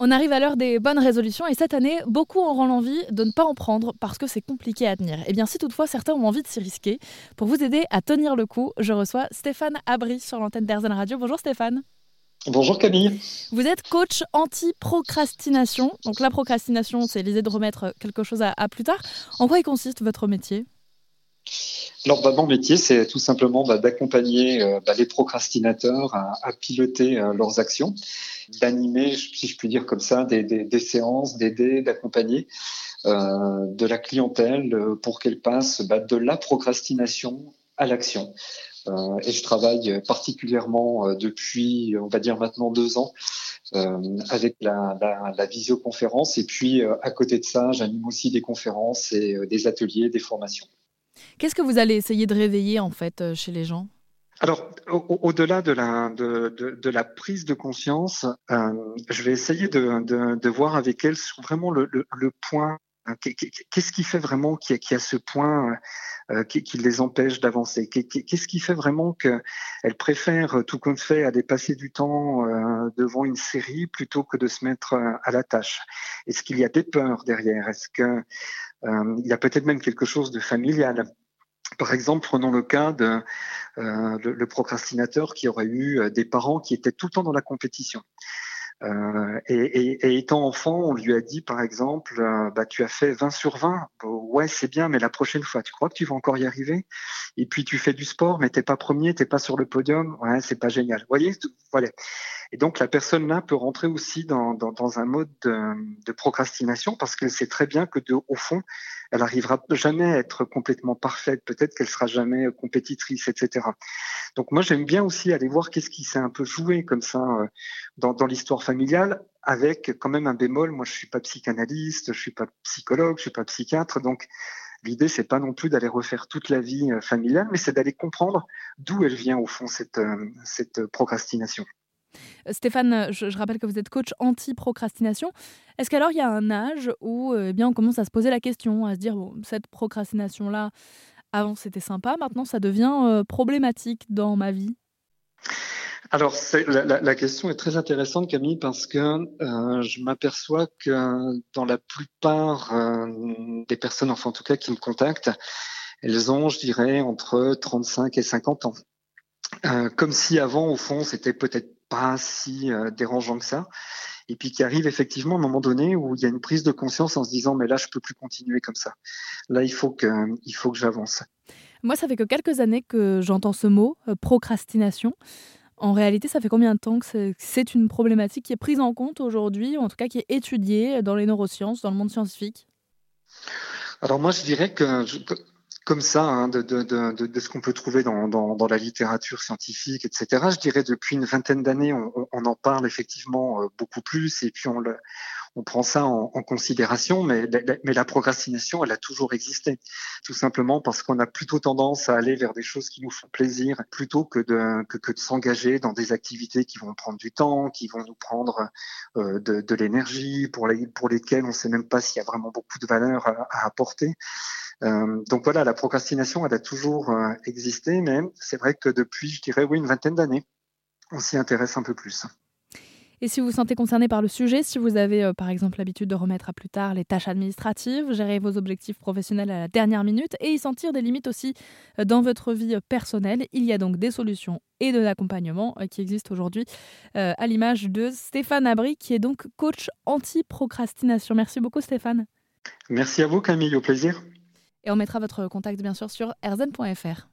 On arrive à l'heure des bonnes résolutions et cette année, beaucoup auront l'envie de ne pas en prendre parce que c'est compliqué à tenir. Et eh bien si toutefois certains ont envie de s'y risquer, pour vous aider à tenir le coup, je reçois Stéphane Abri sur l'antenne d'Airzen Radio. Bonjour Stéphane. Bonjour Camille. Vous êtes coach anti-procrastination. Donc la procrastination, c'est l'idée de remettre quelque chose à, plus tard. En quoi il consiste votre métier? Alors, bah, mon métier, c'est tout simplement bah, d'accompagner euh, bah, les procrastinateurs à, piloter euh, leurs actions, d'animer, si je puis dire comme ça, des, séances, d'aider, d'accompagner euh, de la clientèle pour qu'elle passe de la procrastination à l'action. et je travaille particulièrement depuis, on va dire maintenant deux ans, avec la, visioconférence. Et puis, à côté de ça, j'anime aussi des conférences et des ateliers, des formations. Qu'est-ce que vous allez essayer de réveiller en fait euh, chez les gens? Alors, au-delà de la, de, de, la prise de conscience, euh, je vais essayer de, de, voir avec elles vraiment le, le, point. Hein, qu'est-ce qui fait vraiment qu'il y, a ce point euh, qui, les empêche d'avancer? Qu'est-ce qui fait vraiment qu'elles préfèrent, tout compte fait, aller passer du temps devant une série plutôt que de se mettre à la tâche Est-ce qu'il y a des peurs derrière? Est-ce que euh, il y a peut-être même quelque chose de familial? Par exemple, prenons le cas de euh, le, procrastinateur qui aurait eu euh, des parents qui étaient tout le temps dans la compétition. Euh, et, étant enfant, on lui a dit, par exemple, euh, bah, tu as fait 20 sur 20. Ouais, c'est bien, mais la prochaine fois, tu crois que tu vas encore y arriver? Et puis tu fais du sport, mais t'es pas premier, t'es pas sur le podium. Ouais, c'est pas génial. Vous voyez, voilà. Et donc la personne là peut rentrer aussi dans, dans, un mode de, procrastination parce qu'elle sait très bien que de, au fond, elle arrivera jamais à être complètement parfaite. Peut-être qu'elle sera jamais compétitrice, etc. Donc moi j'aime bien aussi aller voir qu'est-ce qui s'est un peu joué comme ça euh, dans, dans l'histoire familiale, avec quand même un bémol. Moi je suis pas psychanalyste, je suis pas psychologue, je suis pas psychiatre, donc L'idée, c'est pas non plus d'aller refaire toute la vie euh, familiale, mais c'est d'aller comprendre d'où elle vient au fond cette, euh, cette procrastination. Stéphane, je, rappelle que vous êtes coach anti-procrastination. Est-ce qu'alors il y a un âge où eh bien, on commence à se poser la question, à se dire, bon, cette procrastination-là, avant c'était sympa, maintenant ça devient euh, problématique dans ma vie? Alors, la, question est très intéressante, Camille, parce que euh, je m'aperçois que dans la plupart euh, des personnes, enfin en tout cas qui me contactent, elles ont, je dirais, entre 35 et 50 ans. comme si avant, au fond, c'était peut-être pas si euh, dérangeant que ça. Et puis qui arrive effectivement un moment donné où il y a une prise de conscience en se disant mais là je peux plus continuer comme ça. Là il faut que il faut que j'avance. Moi ça fait que quelques années que j'entends ce mot euh, procrastination. En réalité, ça fait combien de temps que c'est une problématique qui est prise en compte aujourd'hui, ou en tout cas qui est étudiée dans les neurosciences, dans le monde scientifique? Alors moi, je dirais que comme ça hein, de, de, de, de, ce qu'on peut trouver dans, dans, dans, la littérature scientifique, etc. Je dirais depuis une vingtaine d'années, on, on, en parle effectivement euh, beaucoup plus et puis on, le, on prend ça en, en considération, mais, mais la procrastination, elle a toujours existé, tout simplement parce qu'on a plutôt tendance à aller vers des choses qui nous font plaisir plutôt que de, que, que de s'engager dans des activités qui vont prendre du temps, qui vont nous prendre euh, de, de l'énergie, pour, les, pour lesquelles on ne sait même pas s'il y a vraiment beaucoup de valeur à, à apporter. Euh, donc voilà, la procrastination, elle a toujours euh, existé, mais c'est vrai que depuis, je dirais, oui, une vingtaine d'années, on s'y intéresse un peu plus. Et si vous vous sentez concerné par le sujet, si vous avez euh, par exemple l'habitude de remettre à plus tard les tâches administratives, gérer vos objectifs professionnels à la dernière minute et y sentir des limites aussi dans votre vie personnelle, il y a donc des solutions et de l'accompagnement qui existent aujourd'hui à l'image de Stéphane Abri qui est donc coach anti-procrastination. Merci beaucoup Stéphane. Merci à vous Camille, au plaisir. Et on mettra votre contact bien sûr sur erzen.fr.